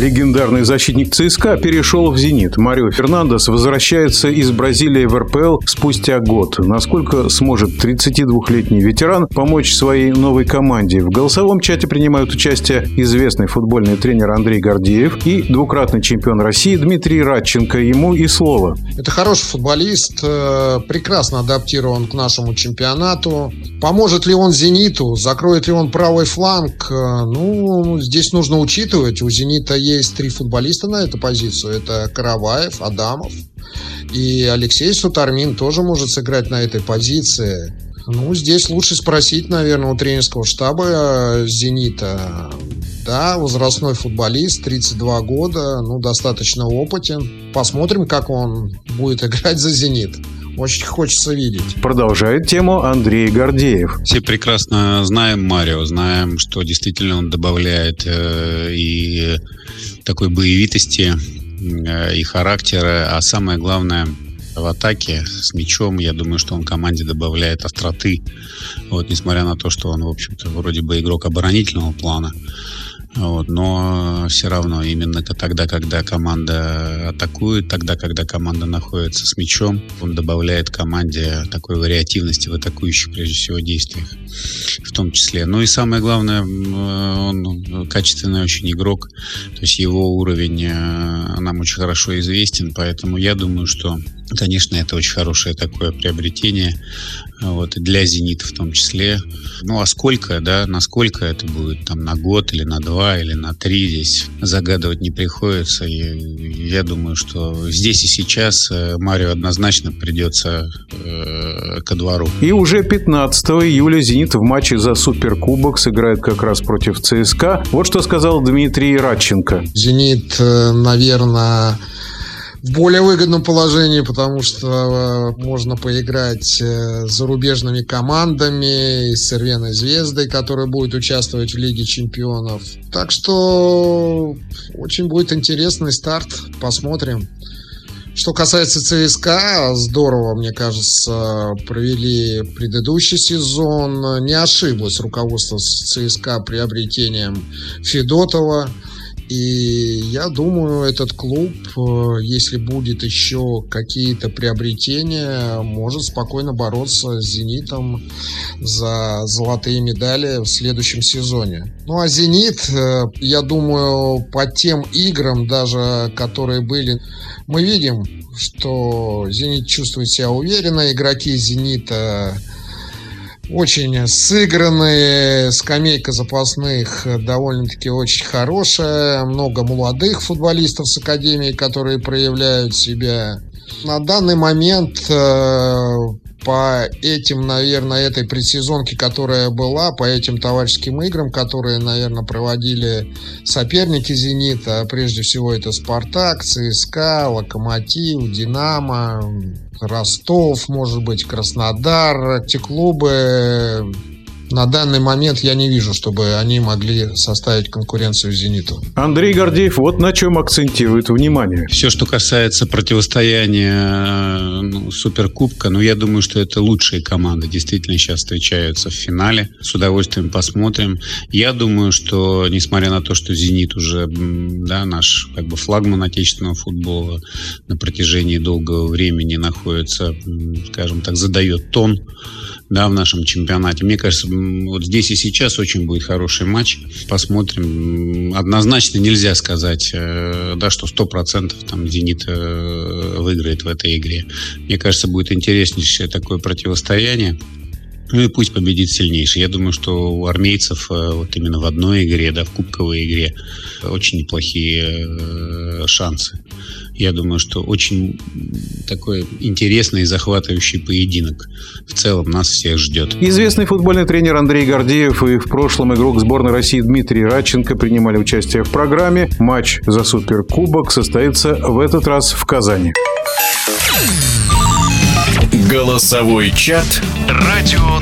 Легендарный защитник ЦСКА перешел в «Зенит». Марио Фернандес возвращается из Бразилии в РПЛ спустя год. Насколько сможет 32-летний ветеран помочь своей новой команде? В голосовом чате принимают участие известный футбольный тренер Андрей Гордеев и двукратный чемпион России Дмитрий Радченко. Ему и слово. Это хороший футболист, э, прекрасно адаптирован к нашему чемпионату. Поможет ли он «Зениту»? Закроет ли он правый фланг? Э, ну, здесь нужно учитывать. У «Зенита» есть три футболиста на эту позицию. Это Караваев, Адамов и Алексей Сутармин тоже может сыграть на этой позиции. Ну, здесь лучше спросить, наверное, у тренерского штаба э, «Зенита». Да, возрастной футболист, 32 года, ну, достаточно опытен. Посмотрим, как он будет играть за «Зенит». Очень хочется видеть. Продолжает тему Андрей Гордеев. Все прекрасно знаем Марио, знаем, что действительно он добавляет э, и такой боевитости, э, и характера, а самое главное в атаке с мячом, я думаю, что он команде добавляет остроты. Вот, несмотря на то, что он, в общем-то, вроде бы игрок оборонительного плана, вот, но все равно именно тогда, когда команда атакует, тогда, когда команда находится с мячом, он добавляет команде такой вариативности в атакующих, прежде всего, действиях в том числе. Ну и самое главное, он качественный очень игрок, то есть его уровень э, нам очень хорошо известен, поэтому я думаю, что Конечно, это очень хорошее такое приобретение, вот, и для «Зенита» в том числе. Ну, а сколько, да, насколько это будет, там, на год или на два, или на три, здесь загадывать не приходится. И я думаю, что здесь и сейчас э, Марио однозначно придется э, ко двору. И уже 15 июля «Зенит» в матче за Суперкубок сыграет как раз против ЦСКА. Вот что сказал Дмитрий Радченко. «Зенит», э, наверное, более выгодном положении, потому что э, можно поиграть э, с зарубежными командами, с Ирвеной Звездой, которая будет участвовать в Лиге Чемпионов. Так что очень будет интересный старт. Посмотрим. Что касается ЦСКА, здорово, мне кажется, провели предыдущий сезон. Не ошиблось руководство ЦСКА приобретением Федотова. И я думаю, этот клуб, э, если будет еще какие-то приобретения, может спокойно бороться с «Зенитом» за золотые медали в следующем сезоне. Ну а «Зенит», э, я думаю, по тем играм даже, которые были, мы видим, что «Зенит» чувствует себя уверенно, игроки «Зенита» очень сыгранные, скамейка запасных довольно-таки очень хорошая, много молодых футболистов с академии, которые проявляют себя. На данный момент э, по этим, наверное, этой предсезонке, которая была, по этим товарищеским играм, которые, наверное, проводили соперники «Зенита», прежде всего это «Спартак», «ЦСКА», «Локомотив», «Динамо», Ростов, может быть, Краснодар, те клубы на данный момент я не вижу, чтобы они могли составить конкуренцию «Зениту». Андрей Гордеев вот на чем акцентирует внимание. Все, что касается противостояния ну, Суперкубка, ну, я думаю, что это лучшие команды действительно сейчас встречаются в финале. С удовольствием посмотрим. Я думаю, что, несмотря на то, что «Зенит» уже да, наш как бы флагман отечественного футбола на протяжении долгого времени находится, скажем так, задает тон да, в нашем чемпионате. Мне кажется, вот здесь и сейчас очень будет хороший матч. Посмотрим. Однозначно нельзя сказать, э, да, что 100% там «Зенит» э, выиграет в этой игре. Мне кажется, будет интереснейшее такое противостояние. Ну и пусть победит сильнейший. Я думаю, что у армейцев э, вот именно в одной игре, да, в кубковой игре очень неплохие шансы я думаю, что очень такой интересный и захватывающий поединок в целом нас всех ждет. Известный футбольный тренер Андрей Гордеев и в прошлом игрок сборной России Дмитрий Радченко принимали участие в программе. Матч за Суперкубок состоится в этот раз в Казани. Голосовой чат «Радио